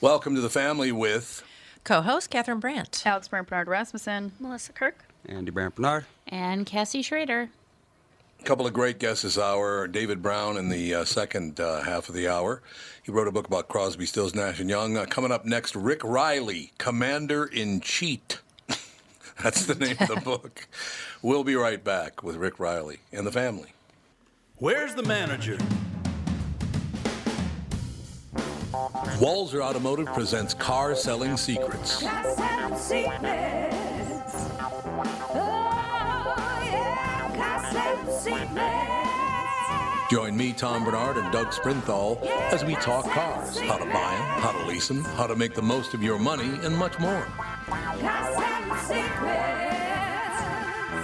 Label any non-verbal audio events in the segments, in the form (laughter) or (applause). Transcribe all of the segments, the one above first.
Welcome to the family with Co-host Catherine Brandt. Alex Brandt Bernard Rasmussen. Melissa Kirk. Andy Brandt Bernard. And Cassie Schrader. a couple of great guests this hour. David Browne in the uh, second uh, half of the hour. He wrote a book about Crosby, Stills, Nash and Young. Uh, coming up next, Rick Reilly, Commander in Cheat. (laughs) That's the name of the (laughs) book. We'll be right back with Rick Reilly and the family. Where's the manager? Walser Automotive presents Car Selling Secrets. Join me, Tom Bernard, and Doug Sprinthal as we talk cars, how to buy them, how to lease them, how to make the most of your money, and much more.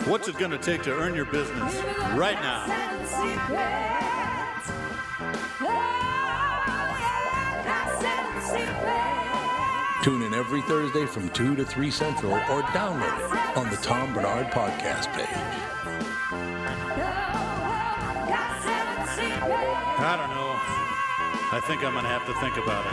What's it going to take to earn your business right now? Tune in every Thursday from 2 to 3 Central or download it on the Tom Bernard podcast page. I don't know. I think I'm going to have to think about it.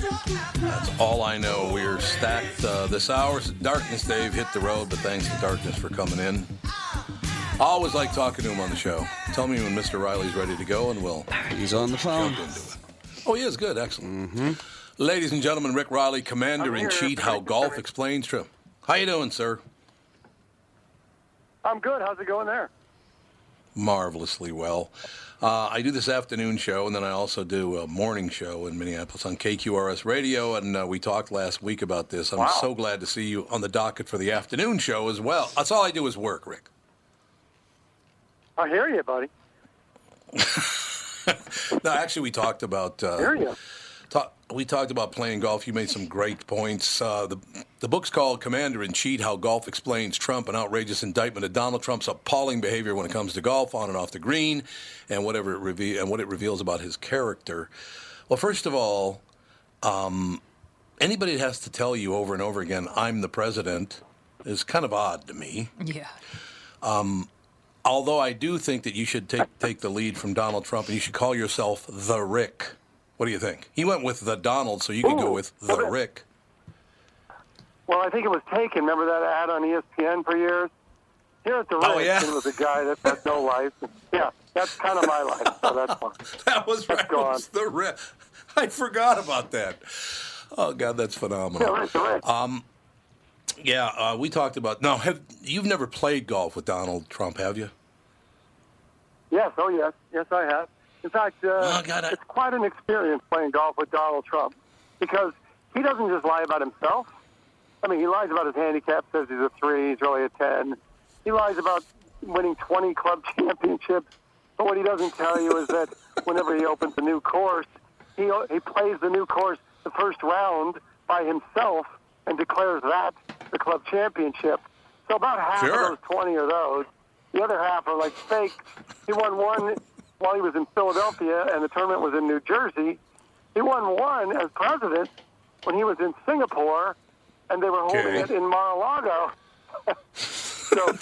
That's all I know. We're stacked uh, this hour. Darkness, Dave hit the road, but thanks to Darkness for coming in. I always like talking to him on the show. Tell me when Mr. Reilly's ready to go, and we'll He's on the phone. jump into it. Oh, he is good. Excellent. Ladies and gentlemen, Rick Reilly, Commander in Chief, How Golf Explains Trip. How you doing, sir? I'm good. How's it going there? Marvelously well. Uh, I do this afternoon show, and then I also do a morning show in Minneapolis on KQRS Radio. And uh, we talked last week about this. I'm Wow. so glad to see you on the docket for the afternoon show as well. That's all I do is work, Rick. I hear you, buddy. (laughs) No, actually, we talked about. Uh, I hear you. Ta- we talked about playing golf. You made some great points. Uh, the the book's called Commander in Cheat: How Golf Explains Trump, an outrageous indictment of Donald Trump's appalling behavior when it comes to golf, on and off the green, and whatever it reve- and what it reveals about his character. Well, first of all, um, anybody that has to tell you over and over again, "I'm the president," is kind of odd to me. Yeah. Although I do think that you should take take the lead from Donald Trump, and you should call yourself the Rick. What do you think? He went with the Donald, so you could go with the okay. Rick. Well, I think it was taken. Remember that ad on ESPN for years? Here at the Oh, Ritz, yeah. it was a guy that had no life. Yeah, that's kind of my life, so that's (laughs) fine. That was That's right. gone. Was the Rick. I forgot about that. Oh God, that's Yeah, phenomenal. Rick, the Rick. Yeah, uh, we talked about. No, have you've never played golf with Donald Trump, have you? Yes, oh yes, yes I have. In fact, uh, Oh, it's quite an experience playing golf with Donald Trump because he doesn't just lie about himself. I mean, he lies about his handicap, says he's a three, he's really a ten. He lies about winning 20 club (laughs) championships. But what he doesn't tell you is that (laughs) whenever he opens a new course, he he plays the new course the first round by himself and declares that the club championship. So about half Sure. of those 20 are those. The other half are like fake. He won one while he was in Philadelphia, and the tournament was in New Jersey. He won one as president when he was in Singapore, and they were holding Okay. it in Mar-a-Lago. (laughs) so,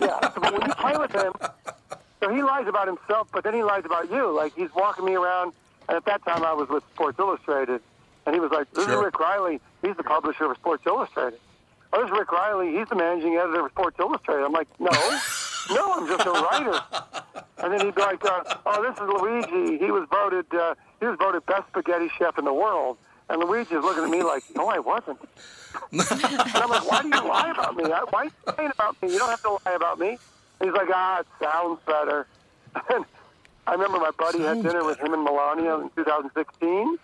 yeah, so when you play with him, so he lies about himself, but then he lies about you. Like he's walking me around, and at that time I was with Sports Illustrated, and he was like, "This Sure. is Rick Reilly. He's the publisher of Sports Illustrated. Oh, this is Rick Reilly. He's the managing editor of Sports Illustrated." I'm like, "No, no, I'm just a writer." And then he'd be like, uh, "Oh, this is Luigi. He was voted. Uh, he was voted best spaghetti chef in the world." And Luigi's looking at me like, "No, I wasn't." (laughs) and I'm like, "Why do you lie about me? Why are you saying about me? You don't have to lie about me." And he's like, "Ah, it sounds better." (laughs) And I remember my buddy had dinner with him and Melania in 2016,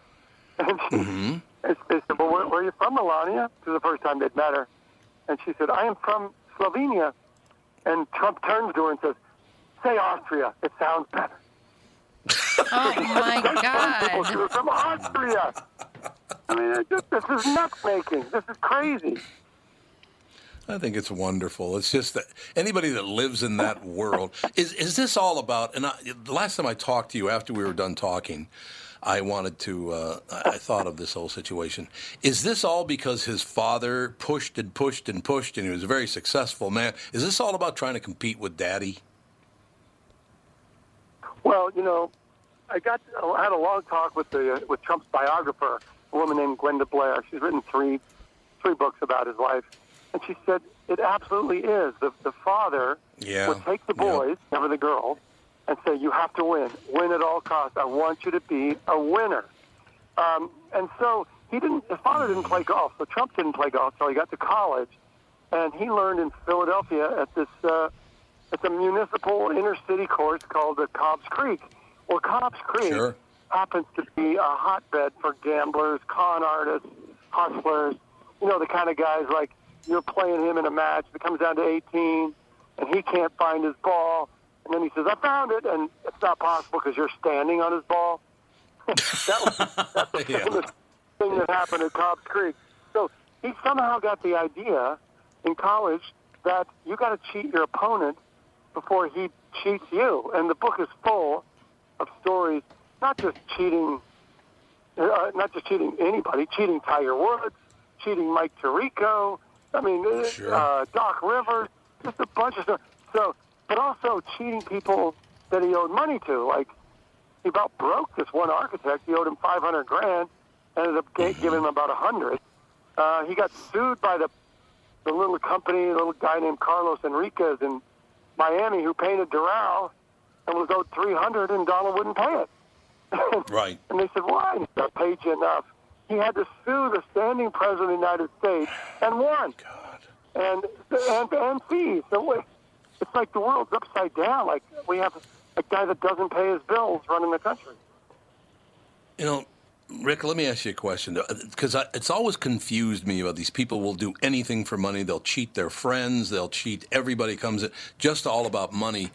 and she, and they said, "Well, where, where are you from, Melania?" This is the first time they'd met her, and she said, "I am from Slovenia." And Trump turns to her and says, "Say Austria. It sounds better." (laughs) Oh my God. You're from Austria. I mean, this is nuts making. This is crazy. I think it's wonderful. It's just that anybody that lives in that world is is this all about? And I, the last time I talked to you after we were done talking, I wanted to. Uh, I thought of this whole situation. Is this all because his father pushed and pushed and pushed, and he was a very successful man? Is this all about trying to compete with Daddy? Well, you know, I got I had a long talk with the with Trump's biographer, a woman named Gwenda Blair. She's written three three books about his life, and she said it absolutely is. The the father Yeah, would take the yeah. boys, never the girls, and say, "You have to win, win at all costs. I want you to be a winner." Um, and so he didn't. His father didn't play golf, so Trump didn't play golf until he got to college, and he learned in Philadelphia at this. Uh, it's a municipal inner city course called the Cobbs Creek. Well, Cobbs Creek Sure. happens to be a hotbed for gamblers, con artists, hustlers. You know, the kind of guys like you're playing him in a match that comes down to 18, and he can't find his ball, and then he says, "I found it," and it's not possible because you're standing on his ball. (laughs) that was, that's the (laughs) Yeah. famous thing that happened at Cobbs Creek. So he somehow got the idea in college that you got to cheat your opponent before he cheats you. And the book is full of stories, not just cheating, uh, not just cheating anybody, cheating Tiger Woods, cheating Mike Tirico. I mean, Sure. uh, Doc Rivers, just a bunch of stuff. So, but also cheating people that he owed money to. Like he about broke this one architect. He owed him 500 grand. Ended up giving him about a hundred. Uh, he got sued by the the little company, a little guy named Carlos Enriquez in Miami who painted Doral and was owed 300 and Donald wouldn't pay it. (laughs) Right. And they said, why? And he said, I paid you enough. He had to sue the standing president of the United States and won. God. And, and, and fees. So it's like the world's upside down. Like we have a guy that doesn't pay his bills running the country. You know, Rick, let me ask you a question because it's always confused me about these people will do anything for money. They'll cheat their friends. They'll cheat everybody comes in just all about money.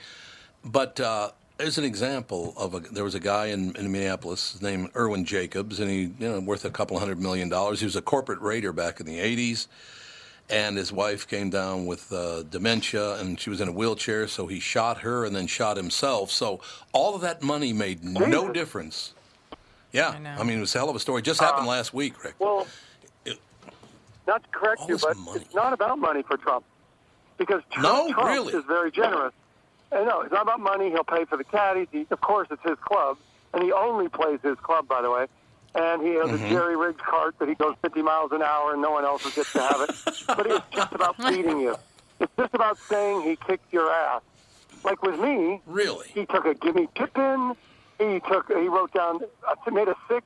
But uh, there's an example of a there was a guy in, in Minneapolis named name Irwin Jacobs, and he you know worth a couple hundred million dollars. He was a corporate raider back in the '80s, and his wife came down with uh, dementia, and she was in a wheelchair. So he shot her and then shot himself. So all of that money made no difference. Yeah, I. I mean it was a hell of a story. Just happened last week, Rick. Well, It- not to correct you, but money. it's not about money for Trump. Because Trump, No, Trump really? is very generous. And no, it's not about money. He'll pay for the caddies. He, of course, it's his club. And he only plays his club, by the way. And he has Mm-hmm. a jerry rigged cart that he goes 50 miles an hour and no one else gets to have it. (laughs) but it's just about beating you. It's just about saying he kicked your ass. Like with me, really? he took a gimme chip in. He took. He wrote down. I made a six,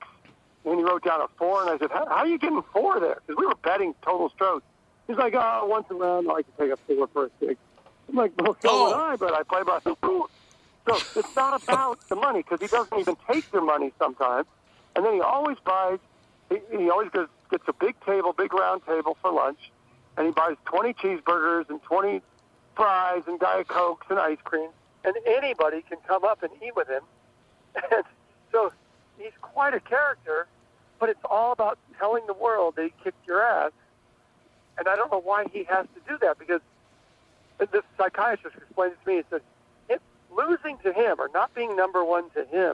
and he wrote down a four. And I said, "How, how are you getting four there?" Because we were betting total strokes. He's like, "Oh, once around, I can take a four for a six. I'm like, "Well, so Oh. would I, but I play by the rules." So it's not about the money because he doesn't even take your money sometimes. And then he always buys. He, he always goes, gets a big table, big round table for lunch, and he buys 20 cheeseburgers and 20 fries and diet cokes and ice cream. And anybody can come up and eat with him. And (laughs) so he's quite a character, but it's all about telling the world that he kicked your ass. and I don't know why he has to do that because this psychiatrist explained it to me. He said, it, losing to him or not being number one to him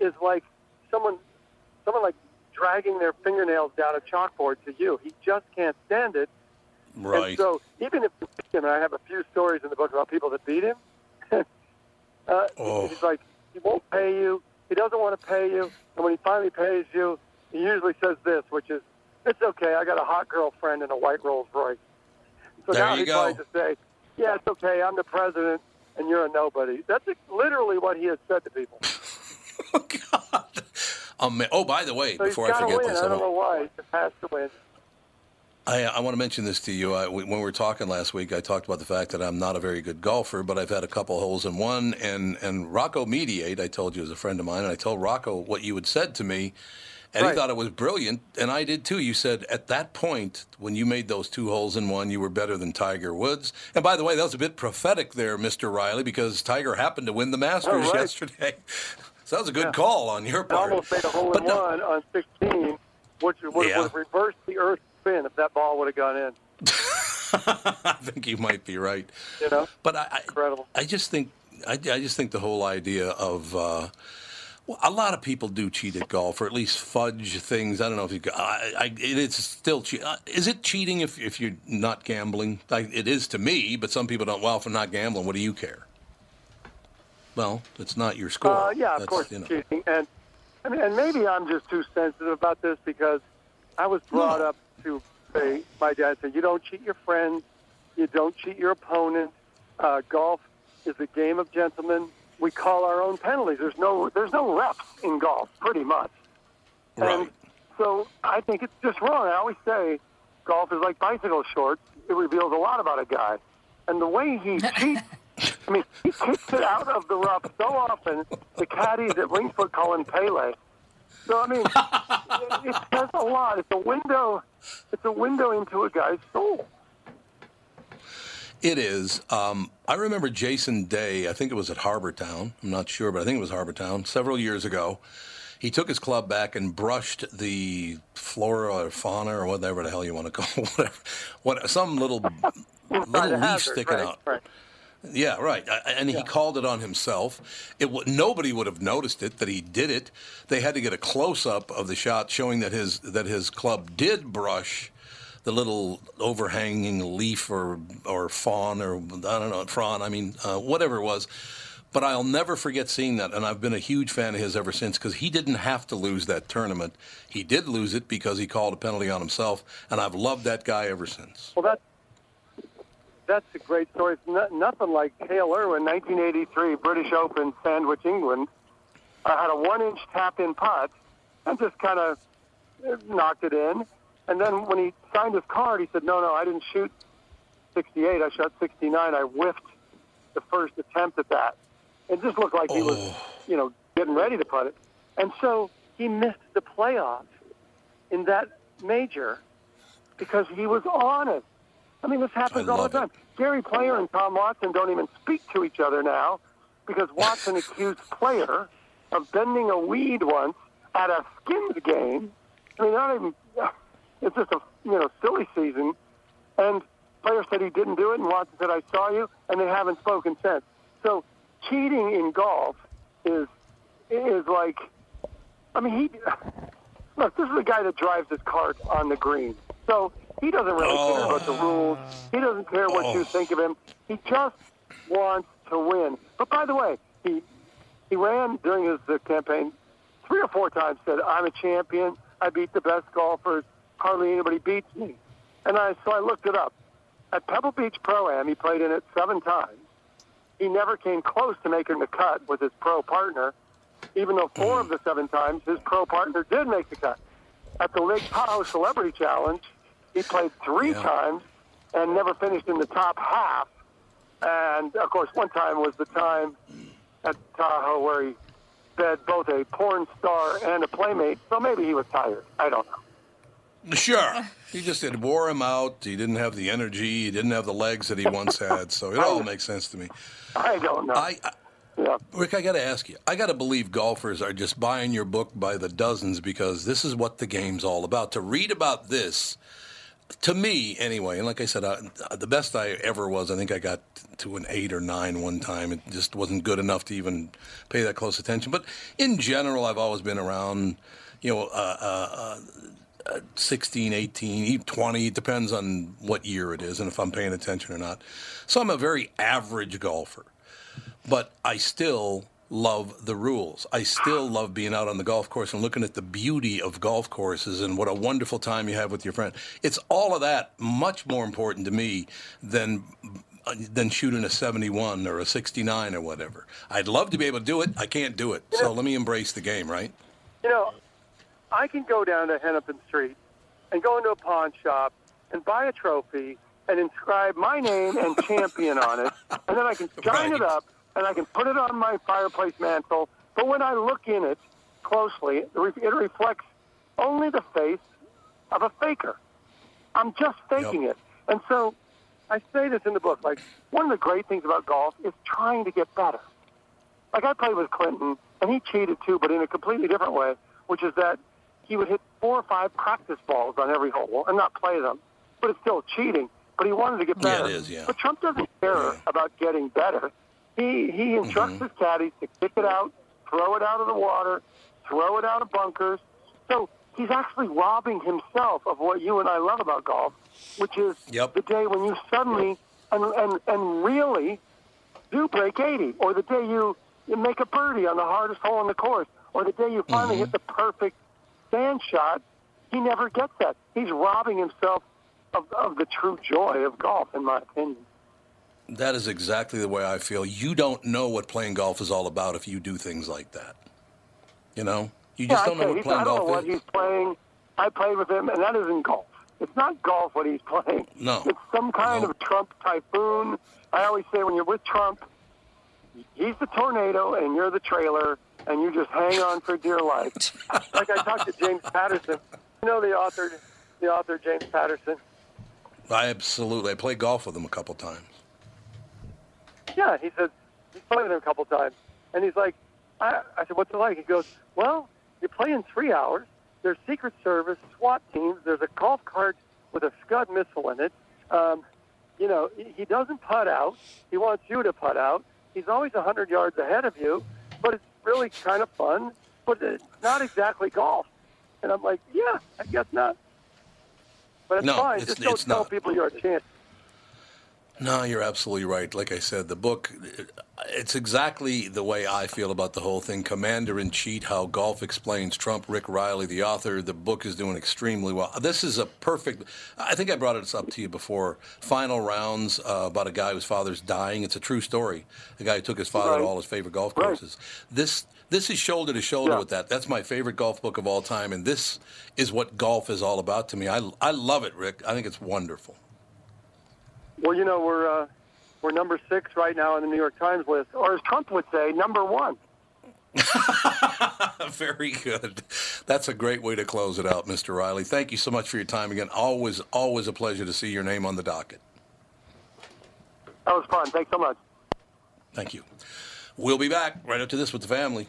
is like someone, someone like dragging their fingernails down a chalkboard to you. He just can't stand it. Right. And so even if you beat him, and I have a few stories in the book about people that beat him, (laughs) uh, Oh. he's like, he won't pay you. He doesn't want to pay you. And when he finally pays you, he usually says this, which is, it's okay. I got a hot girlfriend and a white Rolls Royce. So There now you he's go. trying to say, yeah, it's okay. I'm the president and you're a nobody. That's literally what he has said to people. (laughs) oh, God. Um, oh, by the way, So before I forget win. this, I I don't want- know why. He just has to win. I, I want to mention this to you. I, when we were talking last week, I talked about the fact that I'm not a very good golfer, but I've had a couple holes in one. And, and Rocco Mediate, I told you, is a friend of mine, and I told Rocco what you had said to me, and Right. he thought it was brilliant, and I did too. You said at that point, when you made those two holes in one, you were better than Tiger Woods. And by the way, that was a bit prophetic there, Mr. Reilly, because Tiger happened to win the Masters Oh, right. yesterday. (laughs) So that was a good call on your I part. almost made a hole in no- one on 16, which would, Yeah. would have reversed the Earth spin if that ball would have gone in. (laughs) I think you might be right. You know, But I, I, incredible. I just think I, I just think the whole idea of uh, well, a lot of people do cheat at golf, or at least fudge things. I don't know if you. I, I, it is still cheat. Uh, is it cheating if if you're not gambling? It is to me, but some people don't. Well, if I'm not gambling, what do you care? Well, it's not your score. Uh, yeah, of That's, course, you know. cheating. And I mean, and maybe I'm just too sensitive about this because I was brought No. up to say, my dad said, you don't cheat your friends, you don't cheat your opponent. Uh, golf is a game of gentlemen. We call our own penalties. There's no, there's no reps in golf, pretty much. Right. And so I think it's just wrong. I always say golf is like bicycle shorts. It reveals a lot about a guy. And the way he (laughs) cheats, I mean, he kicks it out of the rough so often, the caddies at Winged Foot call him Pele. So, I mean, it, it says a lot. It's a window. It's a window into a guy's soul. It is. Um, I remember Jason Day, I think it was at Harbour Town. I'm not sure, but I think it was Harbour Town several years ago. He took his club back and brushed the flora or fauna or whatever the hell you want to (laughs) call it, whatever, what, some little (laughs) little leaf hazard, sticking right, out. Right. Yeah, right. And he called it on himself. It w- nobody would have noticed it that he did it. They had to get a close up of the shot showing that his that his club did brush the little overhanging leaf or or fawn or I don't know frond. I mean, uh, whatever it was. But I'll never forget seeing that, and I've been a huge fan of his ever since because he didn't have to lose that tournament. He did lose it because he called a penalty on himself, and I've loved that guy ever since. Well, that's that's a great story. It's no, nothing like Hale Irwin, 1983 British Open, Sandwich, England. I had a one-inch tap-in putt and just kind of knocked it in. And then when he signed his card, he said, "No, no, I didn't shoot 68. I shot 69. I whiffed the first attempt at that." It just looked like he was, oh. you know, getting ready to putt it. And so he missed the playoff in that major because he was honest. I mean, this happens all the love it. time. Gary Player and Tom Watson don't even speak to each other now because Watson (laughs) accused Player of bending a weed once at a Skins game. I mean, not even. (sighs) It's just a you know silly season, and Player said he didn't do it, and Watson said I saw you, and they haven't spoken since. So cheating in golf is is like, I mean, he (sighs) look. This is a guy that drives his cart on the green, so he doesn't really care Oh. about the rules. He doesn't care what you think of him. He just wants to win. But by the way, he he ran during his uh, campaign three or four times. Said, "I'm a champion. I beat the best golfers. Hardly anybody beats me." And I so I looked it up. At Pebble Beach Pro Am, he played in it seven times. He never came close to making the cut with his pro partner, even though four of the seven times his pro partner did make the cut. At the Lake Tahoe Celebrity Challenge, he played three Yeah. times and never finished in the top half. And of course, one time was the time at Tahoe where he fed both a porn star and a playmate. So maybe he was tired. I don't know. Sure. He just it wore him out. He didn't have the energy. He didn't have the legs that he once had. So it all (laughs) makes sense to me. I don't know. I, I yeah. Rick, I got to ask you. I got to believe golfers are just buying your book by the dozens because this is what the game's all about. To read about this, to me anyway, and like I said, uh, the best I ever was, I think I got to an eight or nine one time. It just wasn't good enough to even pay that close attention. But in general, I've always been around, you know, uh, uh, uh, 16, 18, even 20. It depends on what year it is and if I'm paying attention or not. So I'm a very average golfer, but I still love the rules. I still love being out on the golf course and looking at the beauty of golf courses and what a wonderful time you have with your friend. It's all of that much more important to me than than shooting a 71 or a 69 or whatever. I'd love to be able to do it. I can't do it. So let me embrace the game, right? You know, I can go down to Hennepin Street and go into a pawn shop and buy a trophy and inscribe my name and (laughs) champion on it, and then I can shine Right. it up and I can put it on my fireplace mantle. But when I look in it closely, it reflects only the face of a faker. I'm just faking Yep. it. And so I say this in the book. Like, one of the great things about golf is trying to get better. Like, I played with Clinton, and he cheated too, but in a completely different way, which is that he would hit four or five practice balls on every hole and not play them. But it's still cheating. But he wanted to get better. Yeah, it is, yeah. But Trump doesn't care Yeah. about getting better. He he instructs Mm-hmm. his caddies to kick it out, throw it out of the water, throw it out of bunkers. So he's actually robbing himself of what you and I love about golf, which is Yep. the day when you suddenly and and and really do break 80, or the day you, you make a birdie on the hardest hole on the course, or the day you finally hit the perfect sand shot. He never gets that. He's robbing himself of, of the true joy of golf, in my opinion. That is exactly the way I feel. You don't know what playing golf is all about if you do things like that. You know, you just yeah, don't know what playing I don't know golf what is. he's playing. I played with him, and that isn't golf. It's not golf what he's playing. No. It's some kind No. of Trump typhoon. I always say when you're with Trump, he's the tornado and you're the trailer, and you just hang on for dear life. (laughs) like I talked to James Patterson. You know the author, the author James Patterson. I absolutely. I played golf with him a couple times. Yeah, he said he's played with him a couple times, and he's like, I, I said, what's it like? He goes, well, you play in three hours. There's Secret Service, SWAT teams. There's a golf cart with a Scud missile in it. Um, you know, he, doesn't putt out. He wants you to putt out. He's always a hundred yards ahead of you, but it's really kind of fun. But it's not exactly golf. And I'm like, yeah, I guess not. But it's No, fine. it's- Just don't it's tell not. people you're a chance. No, you're absolutely right. Like I said, the book, it's exactly the way I feel about the whole thing. Commander in Cheat How Golf Explains Trump, Rick Reilly, the author. The book is doing extremely well. This is a perfect, I think I brought it up to you before. Final rounds uh, about a guy whose father's dying. It's a true story. A guy who took his father Right. to all his favorite golf Right. courses. This. This is shoulder to shoulder Yeah. with that. That's my favorite golf book of all time, and this is what golf is all about to me. I, I love it, Rick. I think it's wonderful. Well, you know, we're uh, we're number six right now on the New York Times list, or as Trump would say, number one. (laughs) Very good. That's a great way to close it out, Mr. Reilly. Thank you so much for your time again. Always, always a pleasure to see your name on the docket. That was fun. Thanks so much. Thank you. We'll be back right after this with the family.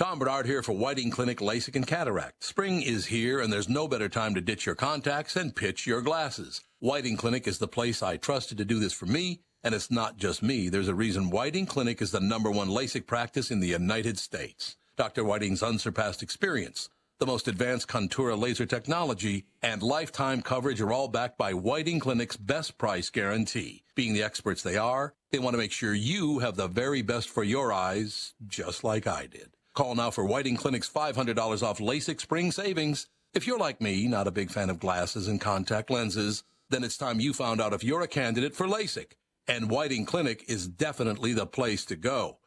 Tom Bernard here for Whiting Clinic LASIK and Cataract. Spring is here, and there's no better time to ditch your contacts and pitch your glasses. Whiting Clinic is the place I trusted to do this for me, and it's not just me. There's a reason Whiting Clinic is the number one LASIK practice in the United States. Dr. Whiting's unsurpassed experience, The most advanced Contoura laser technology and lifetime coverage are all backed by Whiting Clinic's best price guarantee. Being the experts they are, they want to make sure you have the very best for your eyes, just like I did. Call now for Whiting Clinic's $500 off LASIK spring savings. If you're like me, not a big fan of glasses and contact lenses, then it's time you found out if you're a candidate for LASIK. And Whiting Clinic is definitely the place to go.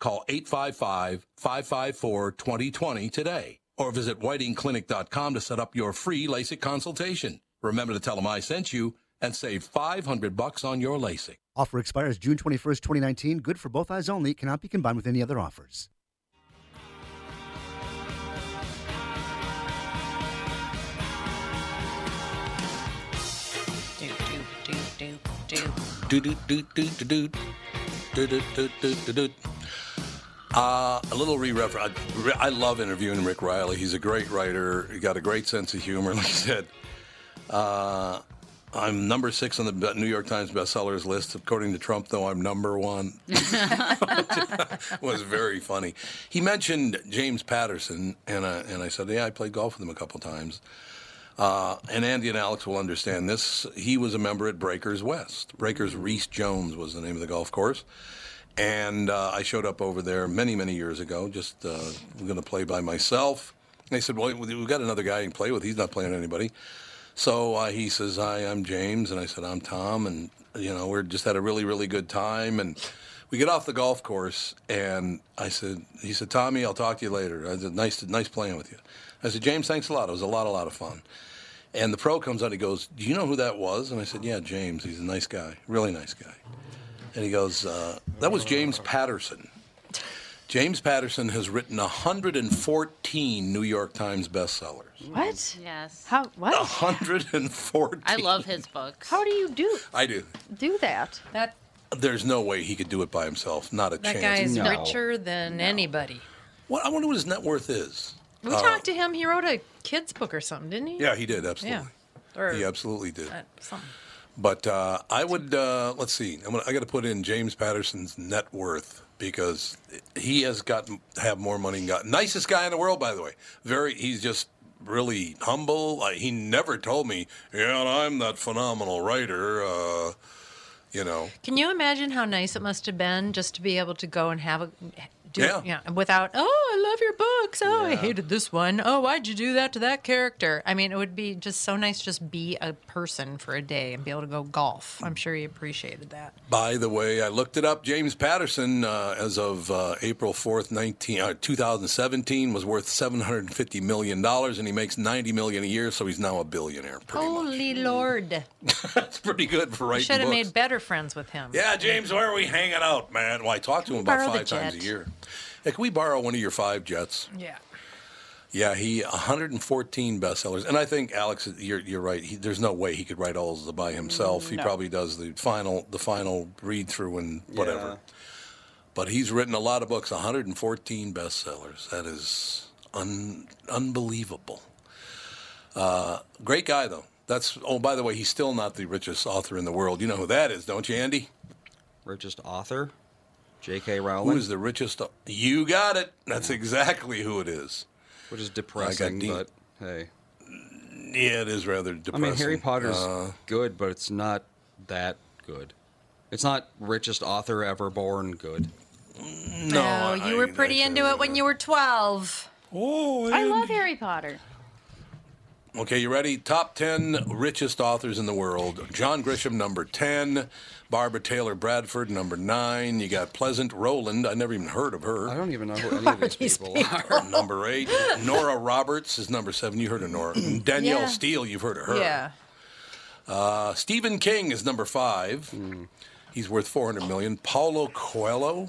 Call 855-554-2020 today or visit whitingclinic.com to set up your free LASIK consultation. Remember to tell them I sent you and save 500 bucks on your LASIK. Offer expires June 21st, 2019. Good for both eyes only. Cannot be combined with any other offers. Do, do. Do do do do do do do do do do do do. Uh, a little re-reference. I, I love interviewing Rick Reilly. He's a great writer. He got a great sense of humor. (laughs) Like I said, uh, I'm number six on the New York Times bestsellers list. According to Trump, though, I'm number one. (laughs) (laughs) was very funny. He mentioned James Patterson, and I, and I said, yeah, I played golf with him a couple times. Uh, and Andy and Alex will understand this. He was a member at Breakers West. Breakers Rees Jones was the name of the golf course. And uh, I showed up over there many, many years ago, just uh, going to play by myself. And they said, Well, we've got another guy you can play with. He's not playing with anybody. So uh, he says, Hi, I'm James. And I said, I'm Tom. And, you know, we're just had a really, really good time. And we get off the golf course, and I said, He said, Tommy, I'll talk to you later. I said, Nice, nice playing with you. I said, James, thanks a lot. It was a lot, a lot of fun. And the pro comes out, he goes, Do you know who that was? And I said, Yeah, James. He's a nice guy, really nice guy. And he goes, uh, That was James Patterson. James Patterson has written 114 New York Times bestsellers. What? Yes. How? What? 114. I love his books. How do you do I do. do that? That There's no way he could do it by himself. Not a that chance. guy's No. richer than anybody. What, I wonder what his net worth is. We talked to him. He wrote a kids book or something, didn't he? Yeah, he did, absolutely. Or He absolutely did. uh, something. But uh, I would uh, let's see. I'm gonna, I got to put in James Patterson's net worth because he has got have more money. Than got nicest guy in the world, by the way. Very. He's just really humble. Like, he never told me, yeah, I'm that phenomenal writer. Uh, you know. Can you imagine how nice it must have been just to be able to go and have a do Yeah. yeah without oh I love your books oh I hated this one oh why'd you do that to that character I mean it would be just so nice just be a person for a day and be able to go golf I'm sure he appreciated that By the way, I looked it up. James Patterson, uh, as of uh, April 4th, 19, uh, 2017, was worth $750 million, and he makes 90 million a year, so he's now a billionaire, pretty much. holy lord (laughs) That's pretty good for writing should have made better friends with him Yeah, James, where are we hanging out, man? Well, I talk to him about borrow five times a year. Hey, can we borrow one of your five jets? yeah Yeah, he 114 bestsellers, and I think Alex, you're you're right. He, there's no way he could write all of them by himself. He No. probably does the final the final read through and whatever. Yeah. But he's written a lot of books, 114 bestsellers. That is un, unbelievable. Uh, great guy though. That's oh, by the way, he's still not the richest author in the world. You know who that is, don't you, Andy? Richest author, J.K. Rowling, Who is the richest? You got it. That's exactly who it is. which is depressing, deep. but hey. Yeah, it is rather depressing. I mean, Harry Potter's Uh, good, but it's not that good. It's not richest author ever born good. no, oh you I- were pretty that's, into it when you were 12 Oh, I love Harry Potter. Okay, you ready? Top 10 richest authors in the world. John Grisham, number 10. Barbara Taylor Bradford, number 9. You got Pleasant Rowland. I never even heard of her. I don't even know who (laughs) any of these, these people, people? are. (laughs) number 8. Nora Roberts is number 7. You heard of Nora. Danielle Yeah. Steele, you've heard of her. yeah Uh, Stephen King is number 5. He's worth 400 million. Paulo Coelho.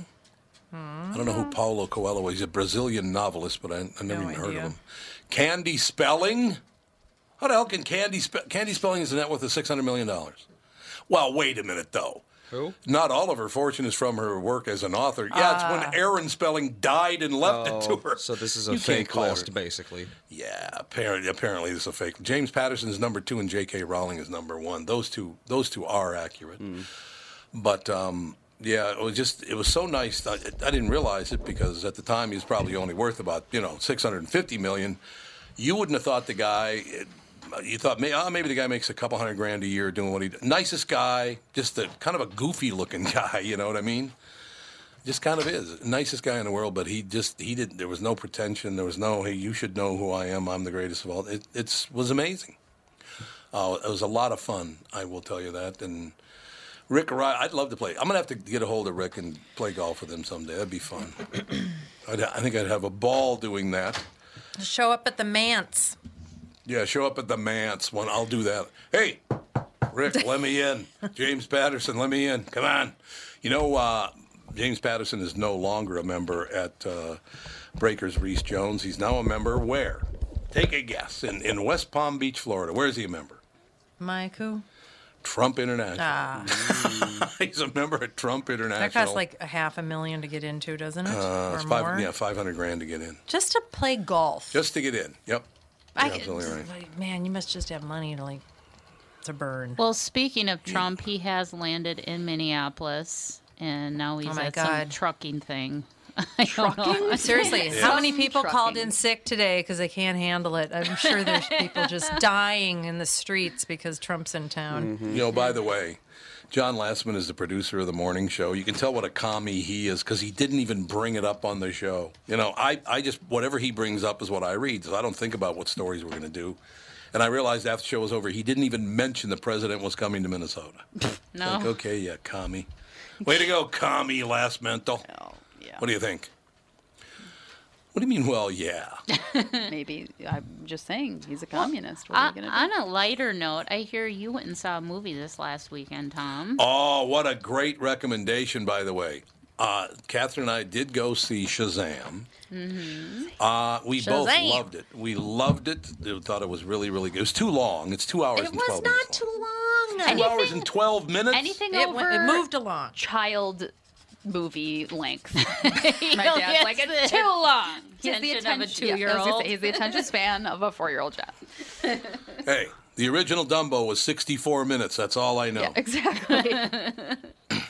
I don't know who Paulo Coelho is. He's a Brazilian novelist, but I, I never No even heard of him. Candy Spelling. How the hell can Candy Spe- Candy Spelling is a net worth of six hundred million dollars? Well, wait a minute though. Who? Not all of her fortune is from her work as an author. Yeah, it's when Aaron Spelling died and left it to Oh, her. so this is a You can't fake call her- list, basically. Yeah, apparently, apparently this is a fake. James Patterson is number two and J.K. Rowling is number one. Those two, those two are accurate. But um, yeah, it was just it was so nice. I, I didn't realize it because at the time he was probably only worth about you know six hundred and fifty million. You wouldn't have thought the guy. You thought maybe, oh, maybe the guy makes a couple hundred grand a year doing what he does. Nicest guy, just a kind of a goofy looking (laughs) guy. You know what I mean? Just kind of is nicest guy in the world, but he just he didn't, There was no pretension. There was no hey, you should know who I am. I'm the greatest of all. It it's, was amazing. Uh, it was a lot of fun. I will tell you that. And Rick, I'd love to play. I'm gonna have to get a hold of Rick and play golf with him someday. That'd be fun. (clears throat) I think I'd have a ball doing that. Show up at the manse. Yeah, show up at the manse one. I'll do that. Hey, Rick, let me in. (laughs) James Patterson, let me in. Come on. You know, uh, James Patterson is no longer a member at uh, Breakers Rees Jones. He's now a member where? Take a guess. In, in West Palm Beach, Florida. Where is he a member? Mike, who? Trump International. Ah, (laughs) He's a member at Trump International. that costs like a half a million to get into, doesn't it? uh, or five, more? yeah, 500 grand to get in. Just to play golf. Just to get in. Yep. I, You're absolutely right. like, man, you must just have money to like to burn. Well, speaking of Trump, he has landed in Minneapolis, and now he's Oh my at some trucking thing. (laughs) I. (laughs) Seriously, Yeah. how many people called in sick today because they can't handle it? I'm sure there's (laughs) people just dying in the streets because Trump's in town. You know, by the way, John Lastman is the producer of the morning show. You can tell what a commie he is because he didn't even bring it up on the show. You know, I, I just, whatever he brings up is what I read. So I don't think about what stories we're going to do. And I realized after the show was over, he didn't even mention the president was coming to Minnesota. (laughs) No. Like, okay, yeah, commie. Way to go, commie, last mental. Oh, yeah. What do you think? What do you mean, well, yeah? (laughs) Maybe I'm just saying he's a communist. What Uh, are you gonna do? on a lighter note, I hear you went and saw a movie this last weekend, Tom. Oh, what a great recommendation, by the way. Uh, Catherine and I did go see Shazam. Uh, we both loved it. We loved it. We thought it was really, really good. It was too long. It's two hours It and was 12 not minutes too long. long. Two hours and 12 minutes? Anything It, over went, it moved along. child movie length. My (laughs) (laughs) My dad's like, it's too long. He's the Attention of a attention. yeah, I was gonna two-year-old. say, he's the attention span of a four-year-old child. (laughs) Hey, the original Dumbo was 64 minutes. That's all I know. Yeah, exactly.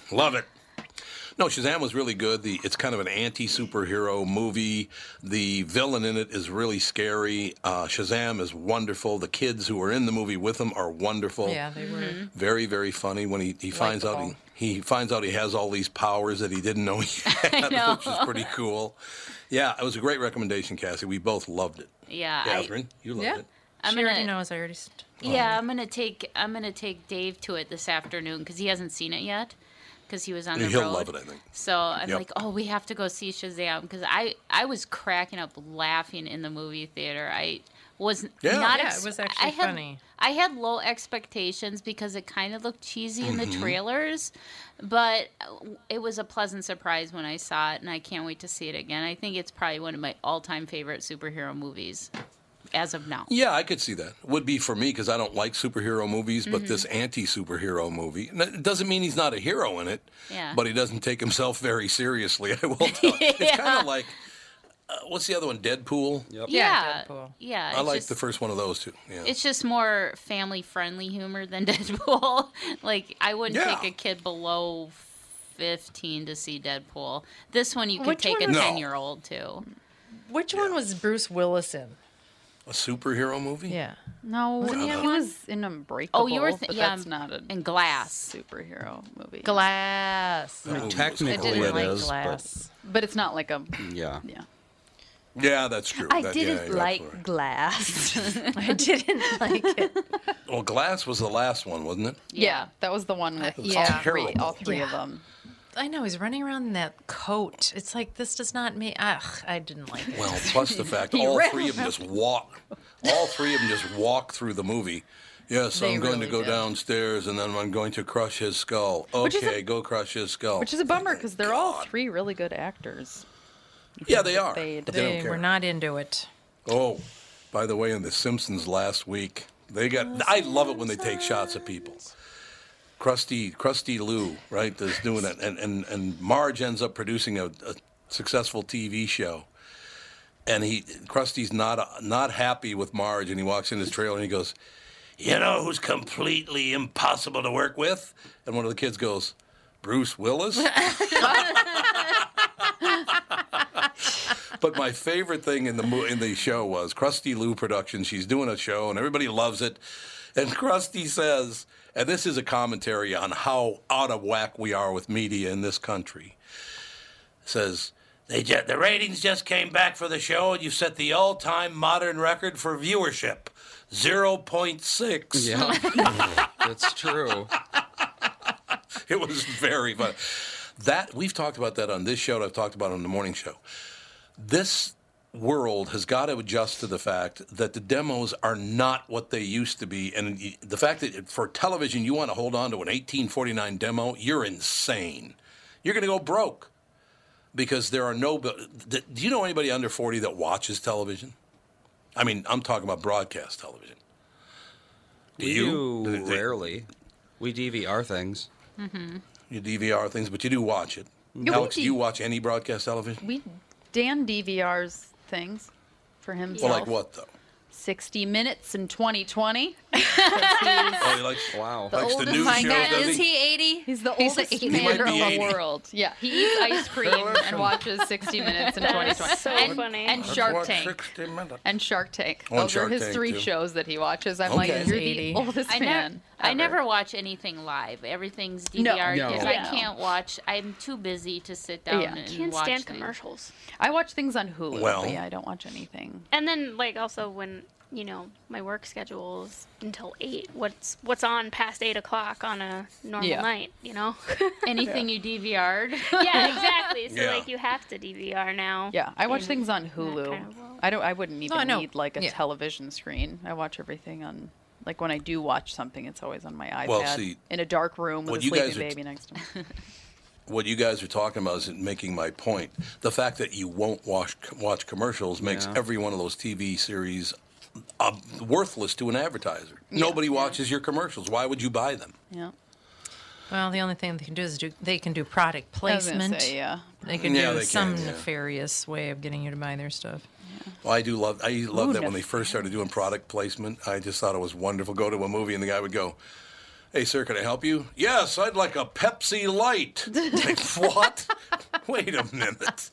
(clears throat) Love it. No, Shazam was really good. The it's kind of an anti-superhero movie. The villain in it is really scary. Uh, Shazam is wonderful. The kids who are in the movie with him are wonderful. Yeah, they were. Very, very funny when he, he finds out he, finds out he has all these powers that he didn't know he (laughs) had, know. (laughs) which is pretty cool. Yeah, it was a great recommendation, Cassie. We both loved it. Yeah, I, Catherine, you loved Yeah. it. I'm she already gonna- knows. I already. St- yeah, I'm gonna take I'm gonna take Dave to it this afternoon because he hasn't seen it yet because he was on the He'll road. love it, I think. So I'm Yep. like, oh, we have to go see Shazam because I I was cracking up laughing in the movie theater. I was Yeah. not. Yeah, ex- it was actually I had, funny. I had low expectations because it kind of looked cheesy in the Mm-hmm. trailers, but it was a pleasant surprise when I saw it, and I can't wait to see it again. I think it's probably one of my all-time favorite superhero movies as of now. Yeah, I could see that. Would be for me because I don't like superhero movies, Mm-hmm. but this anti-superhero movie it doesn't mean he's not a hero in it. Yeah. But he doesn't take himself very seriously. I will (laughs) tell. you. It's kind of like uh, what's the other one? Deadpool. Yep. Yeah, Yeah, Deadpool. yeah. I like just- the first one of those two. Yeah. It's just more family friendly humor than (laughs) Deadpool. (laughs) like I wouldn't Yeah. take a kid below fifteen to see Deadpool. This one you could Which take a one was- No. ten year old too. Which one was Bruce Willis in? a superhero movie. Yeah. No, he was in Unbreakable. Oh, you were th- but yeah, that's not a and Glass. superhero movie. Glass. That movie was I technically didn't it like is, but- Glass. but it's not like a Yeah. yeah. Yeah, that's true. I That- didn't yeah, like right. Glass. (laughs) I didn't like it. Well, Glass was the last one, wasn't it? yeah, that was the one with was all terrible. three, all three of them. I know he's running around in that coat. It's like this does not make. Ugh, I didn't like it. Well, plus the fact (laughs) all three of them just walk. All three of them just walk through the movie. Yes, They I'm going to go did. downstairs and then I'm going to crush his skull. Which is a- Okay, go crush his skull. Which is a bummer because they're all three really good actors. Yeah, they are. They- but they, They don't care. were not into it. Oh, by the way, in The Simpsons last week, they got. I love it when they take shots at people. Krusty, Krusty Lou, right, is doing it, and and and Marge ends up producing a, a successful TV show, and he Krusty's not not happy with Marge, and he walks in his trailer and he goes, "You know who's completely impossible to work with?" And one of the kids goes, "Bruce Willis." (laughs) (laughs) but my favorite thing in the mo- in the show was Krusty Lou Productions. She's doing a show and everybody loves it. And Krusty says, and this is a commentary on how out of whack we are with media in this country. Says they ju- the ratings just came back for the show, and you set the all-time modern record for viewership, zero point six. Yeah, (laughs) that's true. it was very fun. That we've talked about that on this show. and I've talked about it on the morning show. This world has got to adjust to the fact that the demos are not what they used to be, and the fact that for television you want to hold on to an 1849 demo, you're insane. You're going to go broke because there are no. Do you know anybody under 40 that watches television? I mean, I'm talking about broadcast television. Do we you? do Do rarely. We DVR things. Mm-hmm. You DVR things, but you do watch it. Yeah, Alex, do you watch any broadcast television? We Dan DVRs things for himself. Well, like what though? 60 Minutes in 2020. (laughs) Oh, he likes wow. The likes the oldest news man. shows, Is he? he 80? He's the He's oldest 80. man in the 80. world. Yeah, he eats ice cream and watches 60 Minutes in That's 2020. so and, funny. and Shark Tank. 60 Minutes. And Shark Tank. Oh, Those Shark are his Tank, three too. shows that he watches. I'm Okay. like, you're 80. the oldest I man. never, I never watch anything live. Everything's DVR No. because I can't watch. I'm too busy to sit down Yeah. and Can't watch stand things. commercials. I watch things on Hulu. Well- but yeah, I don't watch anything. And then like also when you know my work schedule is until eight. What's what's on past eight o'clock on a normal Yeah. night? You know. (laughs) Anything you DVR'd. (laughs) yeah, exactly. (laughs) So Yeah. like you have to DVR now. Yeah, I watch things on Hulu. kind of. I don't. I wouldn't even I know. need like a Yeah. television screen. I watch everything on. Like when I do watch something, it's always on my iPad Well, see, in a dark room with what a you sleeping guys are baby next to me. What you guys are talking about is making my point. The fact that you won't watch watch commercials makes Yeah. every one of those TV series uh, worthless to an advertiser. Nobody watches your commercials. Why would you buy them? Yeah, Well, the only thing they can do is do they can do product I was gonna placement. say, yeah. They can Yeah, do they can, some yeah. nefarious way of getting you to buy their stuff. Well, I do love. I love Ooh, that when they first started doing product placement. I just thought it was wonderful. Go to a movie and the guy would go, "Hey, sir, can I help you?" Yes, I'd like a Pepsi Light. (laughs) like what? (laughs) Wait a minute.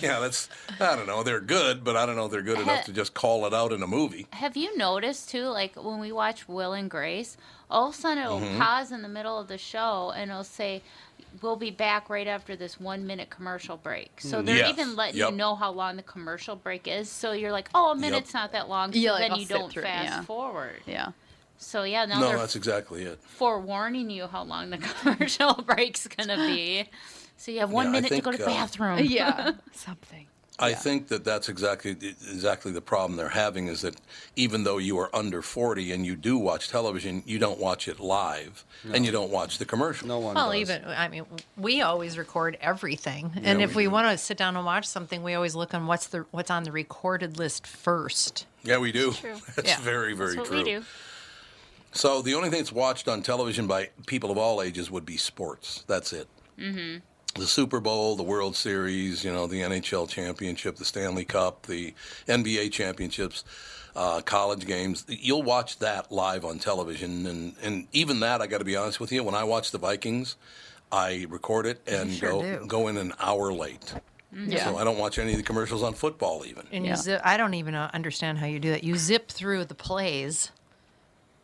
Yeah, that's. I don't know. They're good, but I don't know if they're good enough to just call it out in a movie. Have you noticed too, like when we watch Will and Grace, all of a sudden it'll Mm-hmm. pause in the middle of the show and it'll say, "We'll be back right after this one-minute commercial break." So they're Yes. even letting Yep. you know how long the commercial break is. So you're like, "Oh, a minute's not that long." So Yeah, like, then I'll you don't through fast yeah. forward. Yeah. So yeah, now No, they're that's exactly it. forewarning you how long the (laughs) commercial (laughs) break's gonna be. So you have one Yeah, minute think, to go to the uh, bathroom. (laughs) Yeah. (laughs) Something. I think that that's exactly exactly the problem they're having is that even though you are under 40 and you do watch television, you don't watch it live and you don't watch the commercial. No one Well, does. even I mean, we always record everything, and if we we do. want to sit down and watch something, we always look on what's the what's on the recorded list first. Yeah, we do. true. (laughs) That's Yeah. very, very That's what true. we do. So the only thing that's watched on television by people of all ages would be sports. That's it. Mm-hmm. The Super Bowl, the World Series, you know, the NHL championship, the Stanley Cup, the NBA championships, uh, college games. You'll watch that live on television, and and even that, I got to be honest with you, when I watch the Vikings, I record it and sure go do. go in an hour late. Yeah. So I don't watch any of the commercials on football even. And Yeah. you zip, I don't even uh, understand how you do that. You zip through the plays,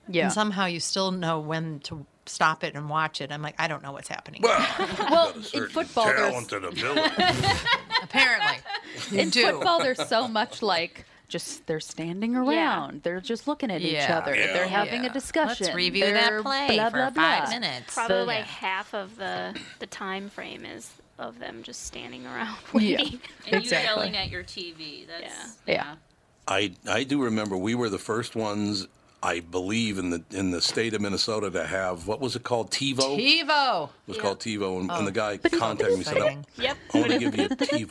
Yeah. and somehow you still know when to stop it and watch it. I'm like, I don't know what's happening. Well, (laughs) well, in football, there's talent and ability. (laughs) Apparently, (laughs) in do. football there's so much like just they're standing around. They're just looking at each other. Yeah. They're having Yeah. a discussion. Let's review They're that play blah, for blah, five blah. minutes. Probably So- like Yeah. half of the the time frame is of them just standing around Yeah. waiting. and Exactly. you yelling at your TV. That's Yeah. yeah. I I do remember we were the first ones, I believe, in the in the state of Minnesota to have what was it called? TiVo. TiVo it TiVo. was Yeah. called TiVo, and, and the oh. guy contacted me said, Yep. I want to give you a (laughs) TiVo.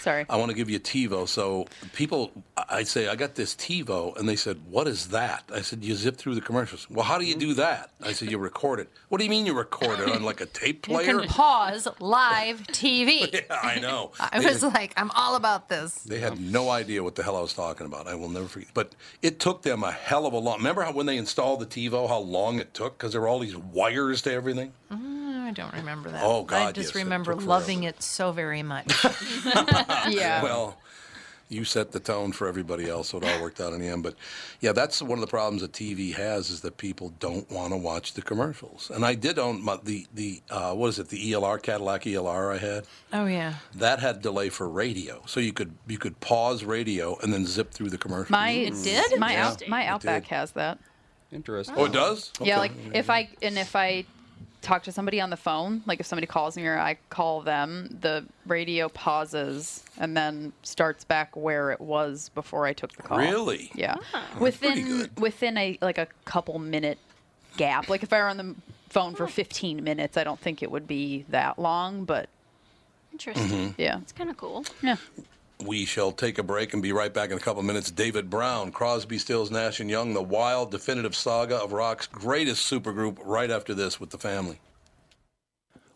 Sorry. I want to give you a TiVo. So people, I say, I got this TiVo, and they said, what is that? I said, you zip through the commercials. Well, how do you mm-hmm. do that? I said, you record it. What do you mean you record it on like a tape player? (laughs) You can pause live TV. (laughs) yeah, I know. (laughs) I They- was like, I'm all about this. They had no idea what the hell I was talking about. I will never forget. But it took them a hell of a long. Remember how when they installed the TiVo, how long it took because there were all these wires to everything. I I don't remember that. Oh, God, I just yes, remember took loving it so very much. (laughs) (laughs) Yeah. Well, you set the tone for everybody else, so it all worked out in the end. But yeah, that's one of the problems that TV has is that people don't want to watch the commercials. And I did own my, the the uh, what is it the ELR Cadillac ELR I had oh yeah. that had delay for radio, so you could you could pause radio and then zip through the commercials. My It did? My Yeah, out, my Outback did. has that. Interesting. oh, it does. Yeah, like if I and if I talk to somebody on the phone, like if somebody calls me or I call them, the radio pauses and then starts back where it was before I took the call. Really? Yeah. pretty Within good. within a like a couple minute gap. Like if I were on the phone for 15 minutes, I don't think it would be that long, but Interesting. Mm-hmm. yeah. It's kind of cool. Yeah. We shall take a break and be right back in a couple of minutes. David Browne, Crosby, Stills, Nash and Young, the wild, definitive saga of rock's greatest supergroup. Right after this with the family.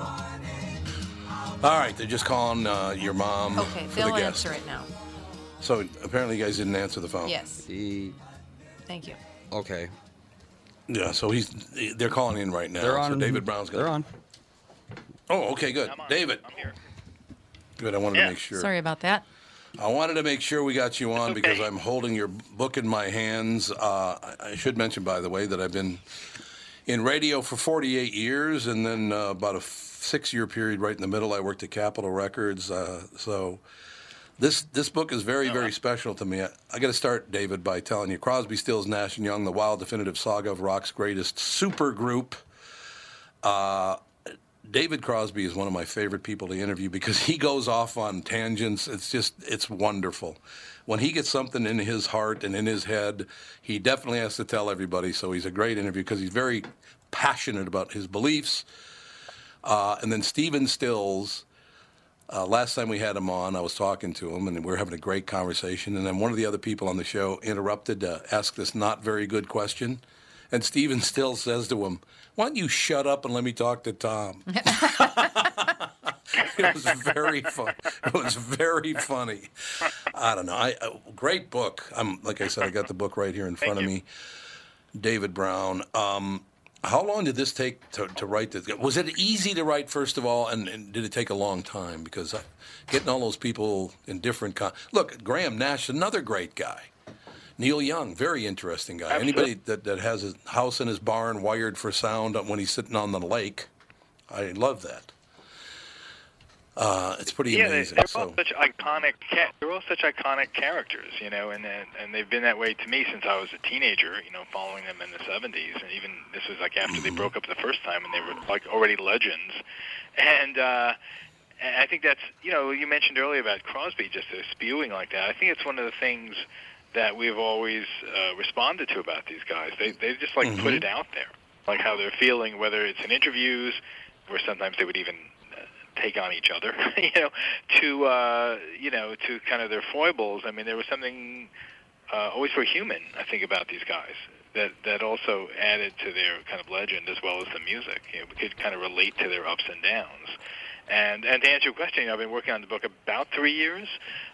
All right, they're just calling uh, your mom Okay, for they'll the guest. answer it now. So apparently, you guys didn't answer the phone. Yes. The, Thank you. okay. Yeah. So he's they're calling in right now. They're on. So David Browne's gonna. They're on. Oh, okay, good. David. I'm here. Good. I wanted Yeah. to make sure. Sorry about that. I wanted to make sure we got you on okay. because I'm holding your book in my hands. Uh, I, I should mention, by the way, that I've been in radio for 48 years, and then uh, about a f- six-year period right in the middle, I worked at Capitol Records. Uh, so this this book is very, very special to me. I, I got to start, David, by telling you Crosby, Stills, Nash and Young, the wild, definitive saga of rock's greatest supergroup. Uh, David Crosby is one of my favorite people to interview because he goes off on tangents. It's just, it's wonderful. When he gets something in his heart and in his head, he definitely has to tell everybody. So he's a great interview because he's very passionate about his beliefs. Uh, and then Stephen Stills, uh, last time we had him on, I was talking to him and we were having a great conversation. And then one of the other people on the show interrupted to ask this not very good question. And Stephen (laughs) Stills says to him, Why don't you shut up and let me talk to Tom? (laughs) it was very fun. It was very funny. I don't know. I, uh, great book. I'm like I said, I got the book right here in front of me. David Browne. Um, how long did this take to, to write this? Was it easy to write first of all, and, and did it take a long time? Because uh, getting all those people in different con- look, Graham Nash, another great guy. Neil Young, very interesting guy. Anybody that, that has a house in his barn wired for sound when he's sitting on the lake, I love that. Uh, it's pretty yeah, they, amazing. they're so. all such iconic. They're all such iconic characters, you know, and, and they've been that way to me since I was a teenager. You know, following them in the '70s, and even this was like after Mm-hmm. they broke up the first time, and they were like already legends. And uh, and I think that's you know you mentioned earlier about Crosby just uh, spewing like that. I think it's one of the things that we've always uh, responded to about these guys. They they just like put Mhm. it out there, like how they're feeling, whether it's in interviews, where sometimes they would even take on each other, (laughs) you know, to uh, you know to kind of their foibles. I mean, there was something uh, always very human, I think, about these guys that that also added to their kind of legend as well as the music. You know, we could kind of relate to their ups and downs. And and to answer your question, I've been working on the book about three years.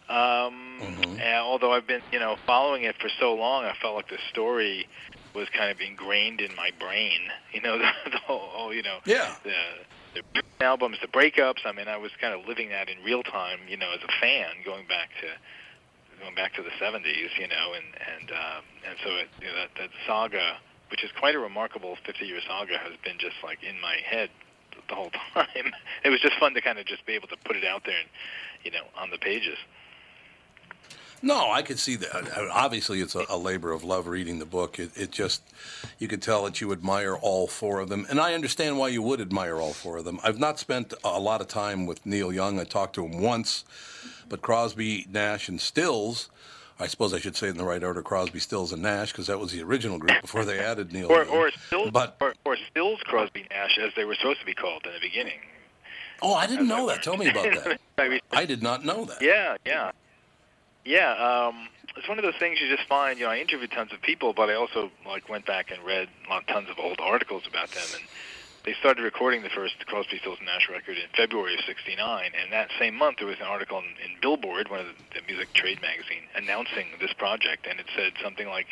Um, and although I've been you know following it for so long, I felt like the story was kind of ingrained in my brain. (laughs) You know, (laughs) the, the whole, whole you know Yeah. the the albums, the breakups. I mean, I was kind of living that in real time. You know, as a fan, going back to going back to the 70s, you know, and and um, and so it, you know, that that saga, which is quite a remarkable 50-year saga, has been just like in my head the whole (laughs) time. It was just fun to kind of just be able to put it out there, and you know, on the pages. No, I could see that. I- Obviously, it's a, a labor of love reading the book. It, it just, you could tell that you admire all four of them. And I understand why you would admire all four of them. I've not spent a lot of time with Neil Young. I talked to him once, but Crosby, Nash, and Stills, I suppose I should say it in the right order Crosby, Stills, and Nash, because that was the original group before they added Neil Or Young. or Stills But- or, or Stills Crosby Nash, as they were supposed to be called in the beginning. Oh, I didn't know that. Tell me about that. (laughs) I did not know that. Yeah, yeah, yeah. Um, it's one of those things you just find. You know, I interviewed tons of people, but I also like went back and read lot- tons of old articles about them, and they started recording the first Crosby, Stills and Nash record in February of '69, and that same month there was an article in, in Billboard, one of the, the music trade magazine, announcing this project, and it said something like.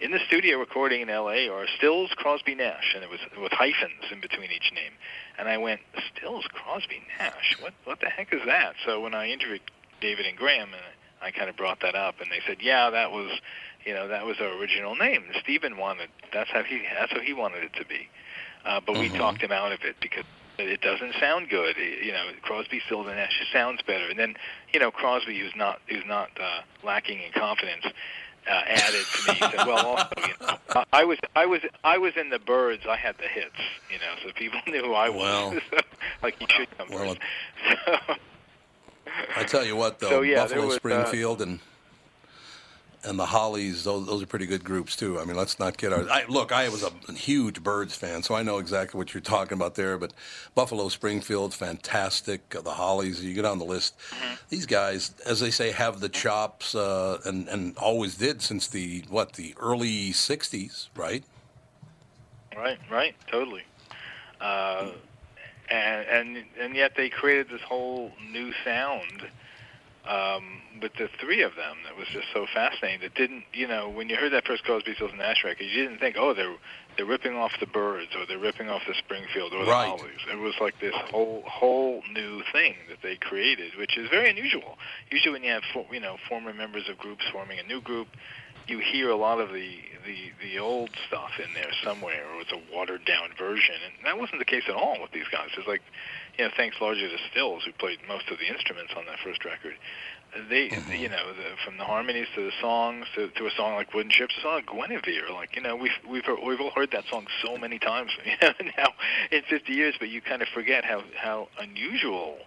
In the studio recording in L.A. are Stills, Crosby, Nash, and it was with hyphens in between each name. And I went, Stills, Crosby, Nash. What what the heck is that? So when I interviewed David and Graham, and I kind of brought that up, and they said, yeah, that was, you know, that was our original name. Stephen wanted that's how he that's how he wanted it to be. Uh, but we talked him out of it because it doesn't sound good. It- you know, Crosby, Stills, and Nash sounds better. And then, you know, Crosby, who's not who's not uh, lacking in confidence, uh, added to me. He said, "Well, also, you know, I- was I was I was in the Byrds. I had the hits. You know, so people (laughs) knew who I was. Well. (laughs) so, like you should come Well, first. (laughs) So, I tell you what, (laughs) though, So, yeah, Buffalo was, uh, Springfield and and the Hollies, those those are pretty good groups too. I mean, let's not get our. I, look, I was a huge Byrds fan, so I know exactly what you're talking about there. But Buffalo Springfield, fantastic. Uh, the Hollies, you get on the list. Mm-hmm. These guys, as they say, have the chops, uh, and and always did since the what the early '60s, right? Right, right, totally. Uh, and and and yet they created this whole new sound um, with the three of them that was just so fascinating. That didn't, you know, when you heard that first Crosby, Stills and Nash record, you didn't think, oh, they're they're ripping off the Byrds or they're ripping off the Springfield or the Right. Hollies. It was like this whole whole new thing that they created, which is very unusual. Usually, when you have for, you know former members of groups forming a new group, you hear a lot of the, the, the old stuff in there somewhere, or it's a watered down version. And that wasn't the case at all with these guys. It's like, you know, thanks largely to Stills, who played most of the instruments on that first record. They, mm-hmm. you know, the, from the harmonies to the songs to, to a song like Wooden Ships, a song like Guinevere, like you know, we've we've heard, we've all heard that song so many times, (laughs) you know, now in 50 years, but you kind of forget how how unusual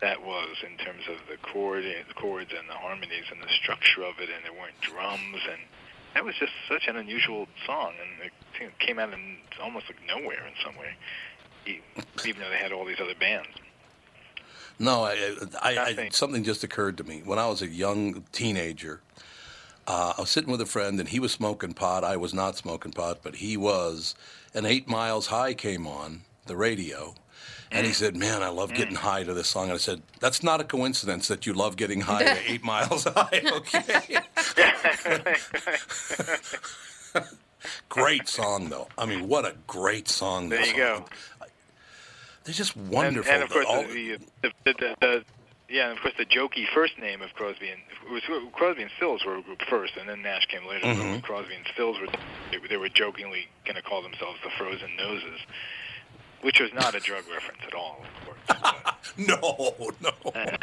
that was in terms of the chord, the chords and the harmonies and the structure of it, and there weren't drums, and that was just such an unusual song, and it came out in almost like nowhere in some way, even though they had all these other bands. No, I, I, I, something just occurred to me when I was a young teenager. Uh, I was sitting with a friend, and he was smoking pot. I was not smoking pot, but he was. And Eight Miles High came on the radio, and he said, "Man, I love getting high to this song." And I said, "That's not a coincidence that you love getting high to Eight (laughs) Miles High." (laughs) Okay. (laughs) great song, though. I mean, what a great song! There you go. They're just wonderful. and of course, All- the, the, the, the, the yeah, and of course, the jokey first name of Crosby and it was Crosby and Stills were a group first, and then Nash came later. Mhm. Crosby and Stills were they, they were jokingly going to call themselves the Frozen Noses, which was not a drug reference at all. Of course. (laughs) no, no. (laughs)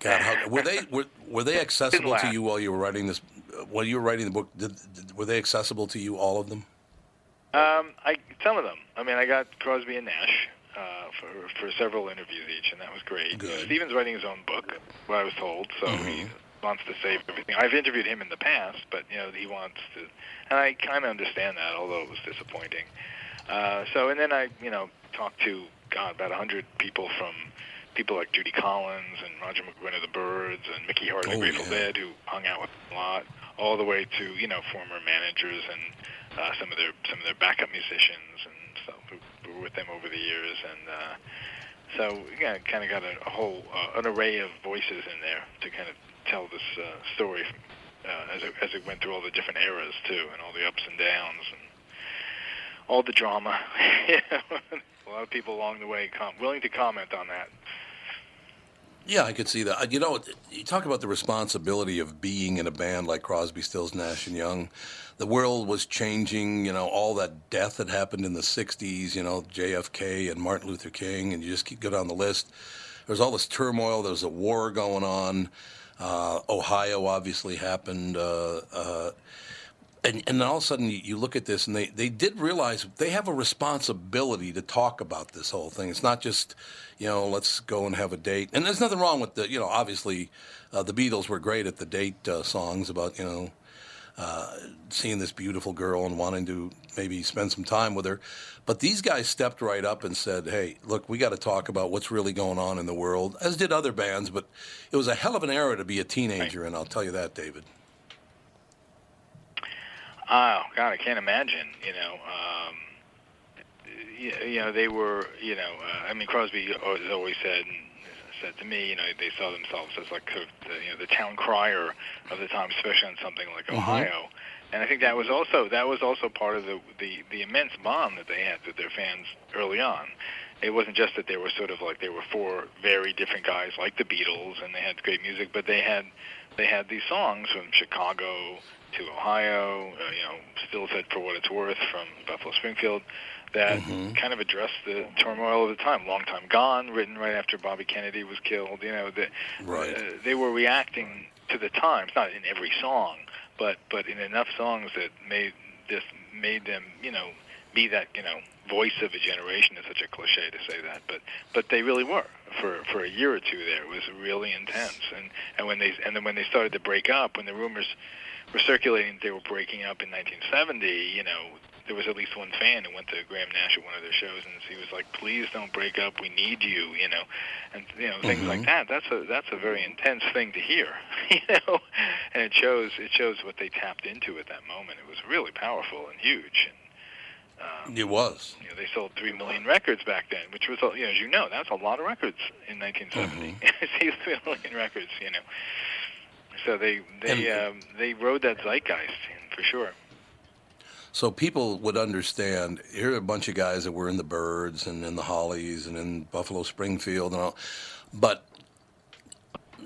God, how, were they were, were they accessible to you while you were writing this? While you were writing the book, did, did, were they accessible to you, all of them? Um, I some of them. I mean, I got Crosby and Nash. uh, for for several interviews each, and that was great. Good. Stephen's writing his own book, what I was told, so he wants to save everything. I've interviewed him in the past, but you know he wants to, and I kind of understand that, although it was disappointing. Uh, so, and then I, you know, talked to God about a hundred people from people like Judy Collins and Roger McGuinn of the Byrds and Mickey Hart of the Oh, Grateful yeah. Dead, who hung out with a lot, all the way to you know former managers and uh, some of their some of their backup musicians and stuff who, who were with them over the years, and uh, so yeah, kind of got a, a whole uh, an array of voices in there to kind of tell this uh, story uh, as it as it went through all the different eras too, and all the ups and downs and all the drama. (laughs) A lot of people along the way com- willing to comment on that. Yeah, I could see that. You know, you talk about the responsibility of being in a band like Crosby, Stills, Nash and Young. The world was changing. You know, all that death that happened in the '60s. You know, JFK and Martin Luther King, and you just keep go down the list. There was all this turmoil. There was a war going on. Uh, Ohio obviously happened. Uh, uh, and, and all of a sudden you, look at this and they, they did realize they have a responsibility to talk about this whole thing. It's not just, you know, let's go and have a date. And there's nothing wrong with the, you know, obviously uh, the Beatles were great at the date uh, songs about, you know, uh, seeing this beautiful girl and wanting to maybe spend some time with her. But these guys stepped right up and said, hey, look, we got to talk about what's really going on in the world, as did other bands. But it was a hell of an era to be a teenager, and I'll tell you that, David. Oh God, I can't imagine. You know, um, you, you know they were. You know, uh, I mean Crosby always, always said said to me, you know, they saw themselves as like the, you know the town crier of the time, especially on something like Mhm. Ohio. And I think that was also that was also part of the, the the immense bond that they had with their fans early on. It wasn't just that they were sort of like they were four very different guys like the Beatles and they had great music, but they had they had these songs from Chicago to Ohio, uh, you know, still said for what it's worth from Buffalo Springfield that kind of addressed the turmoil of the time. Long Time Gone, written right after Bobby Kennedy was killed. You know, the, Right. uh, they were reacting to the times, not in every song, but but in enough songs that made this made them, you know, be that you know voice of a generation. Is such a cliche to say that, but but they really were for for a year or two there. It was really intense, and and when they and then when they started to break up, when the rumors were circulating they were breaking up in 1970, you know. There was at least one fan who went to Graham Nash at one of their shows, and he was like, "Please don't break up. We need you," you know, and you know things like mm-hmm. that. That's a that's a very intense thing to hear, (laughs) you know, and it shows it shows what they tapped into at that moment. It was really powerful and huge. And, um, It was. you know, they sold three million records back then, which was, you know, as you know, that's a lot of records in 1970. Mm-hmm. See, (laughs) three million records, you know. So they they um, they rode that zeitgeist for sure. So people would understand. Here are a bunch of guys that were in the Byrds and in the Hollies and in Buffalo Springfield and all, but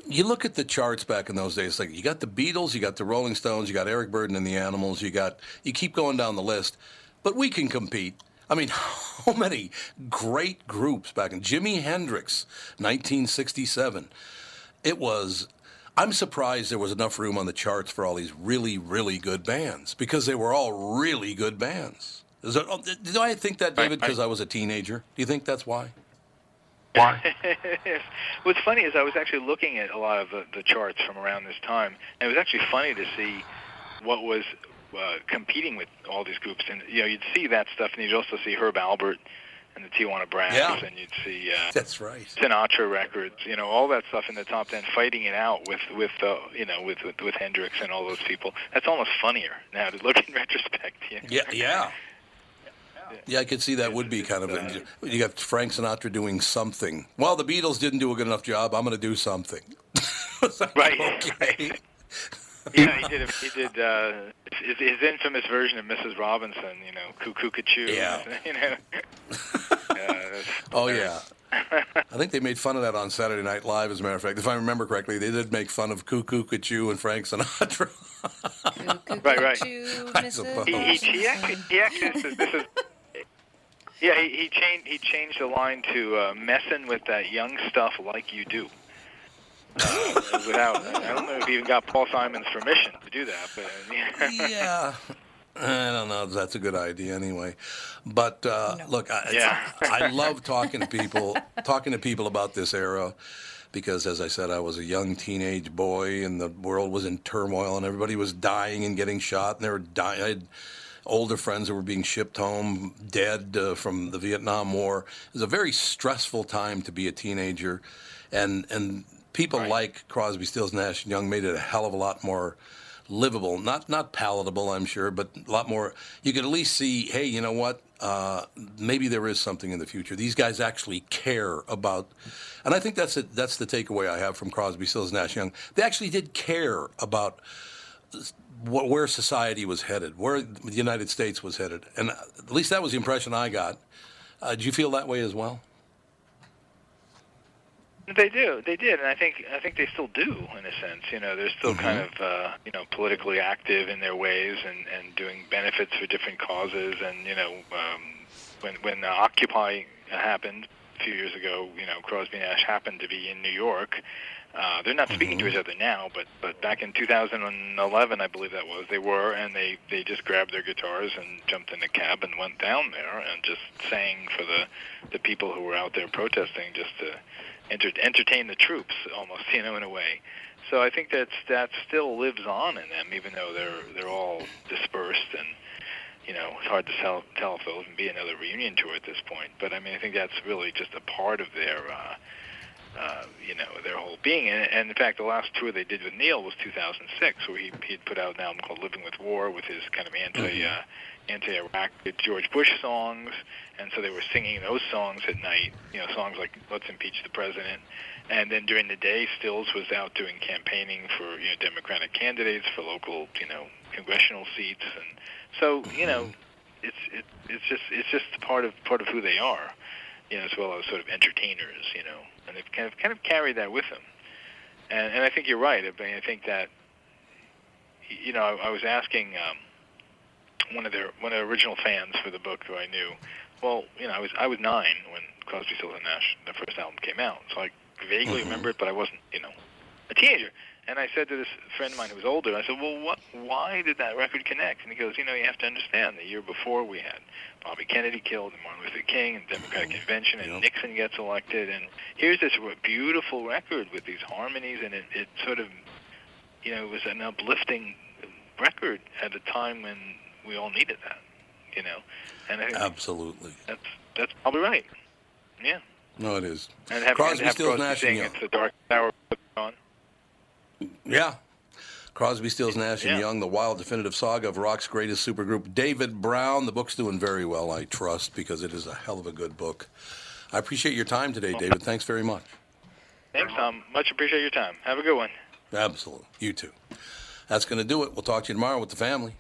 you look at the charts back in those days. Like you got the Beatles, you got the Rolling Stones, you got Eric Burdon and the Animals, you got you keep going down the list, but we can compete. I mean, (laughs) how many great groups back in Jimi Hendrix, 1967. It was. I'm surprised there was enough room on the charts for all these really, really good bands because they were all really good bands. Is it, oh, do I think that, David, because I was a teenager? Do you think that's why? Why? (laughs) What's funny is I was actually looking at a lot of the, the charts from around this time, and it was actually funny to see what was uh, competing with all these groups. And you know, you'd see that stuff, and you'd also see Herb Alpert and the Tijuana Brass, Yeah. and you'd see uh, That's right. Sinatra records, you know, all that stuff in the top ten, fighting it out with with uh, you know with, with with Hendrix and all those people. That's almost funnier now to look in (laughs) retrospect. You know? Yeah, yeah. Yeah, I could see that would be kind of. A, you got Frank Sinatra doing something. Well, the Beatles didn't do a good enough job. I'm going to do something. (laughs) right. Okay. (laughs) Yeah, he did. He did uh, his, his infamous version of Mrs. Robinson. You know, Cuckoo Cachoo. Yeah. (laughs) You know. (laughs) yeah, that's Oh yeah. I think they made fun of that on Saturday Night Live. As a matter of fact, if I remember correctly, they did make fun of Cuckoo Cachoo and Frank Sinatra. right, right. I suppose. He, he, he actually, he actually says this is. Yeah, he, he changed he changed the line to uh, "messing with that young stuff like you do." Uh, (laughs) without, I don't know if he even got Paul Simon's permission to do that, but yeah. I don't know if that's a good idea anyway. But uh, look, I, Yeah. I love talking to people, talking to people about this era, because as I said, I was a young teenage boy, and the world was in turmoil, and everybody was dying and getting shot, and they were dying. I had older friends that were being shipped home dead uh, from the Vietnam War. It was a very stressful time to be a teenager, and and people like Crosby, Stills, Nash and Young made it a hell of a lot more livable, not not palatable, I'm sure, but a lot more. You could at least see, hey, you know what? Uh, maybe there is something in the future. These guys actually care about, and I think that's it. That's the takeaway I have from Crosby, Stills, Nash Young. They actually did care about wh- where society was headed, where the United States was headed, and at least that was the impression I got. Uh, did you feel that way as well? They do. They did, and I think I think they still do in a sense. You know, they're still kind of uh, you know politically active in their ways and and doing benefits for different causes. And you know, um, when when uh, Occupy happened a few years ago, you know, Crosby and Nash happened to be in New York. Uh, they're not speaking to each other now, but but back in 2011, I believe that was, they were, and they they just grabbed their guitars and jumped in a cab and went down there and just sang for the the people who were out there protesting, just to enter, entertain the troops, almost, you know, in a way. So I think that's that still lives on in them, even though they're they're all dispersed and you know it's hard to tell tell if there'll even be another reunion tour at this point. But I mean, I think that's really just a part of their. Uh, uh, you know their whole being, and, and in fact, the last tour they did with Neil was 2006, where he he'd put out an album called "Living with War" with his kind of anti uh, anti-Iraq George Bush songs, and so they were singing those songs at night. You know, songs like "Let's Impeach the President," and then during the day, Stills was out doing campaigning for you know Democratic candidates for local you know congressional seats, and so you know it's it, it's just it's just part of part of who they are, you know, as well as sort of entertainers, you know, and they've kind of kind of carried that with them. And and I think you're right. I mean, I think that you know, I, I was asking um, one of their one of the original fans for the book who I knew. Well, you know, I was I was nine when Crosby, Stills and Nash, the first album came out, so I vaguely mm-hmm. remember it, but I wasn't, you know, a teenager. And I said to this friend of mine who was older, I said, "Well, what? Why did that record connect?" And he goes, "You know, you have to understand. The year before, we had Bobby Kennedy killed, and Martin Luther King, and Democratic mm-hmm. Convention, and Nixon gets elected, and here's this beautiful record with these harmonies, and it, it sort of, you know, it was an uplifting record at a time when we all needed that, you know. And Absolutely. that's that's probably right. Yeah. No, it is. And have, Crosby, and Stills, Nash, and Young. it's the dark hour on. Yeah. Crosby, Stills, Nash, and Yeah. Young, the wild definitive saga of rock's greatest supergroup. David Browne, the book's doing very well, I trust, because it is a hell of a good book. I appreciate your time today, David. Thanks very much. Thanks, Tom. Much appreciate your time. Have a good one. Absolutely. You too. That's going to do it. We'll talk to you tomorrow with the family.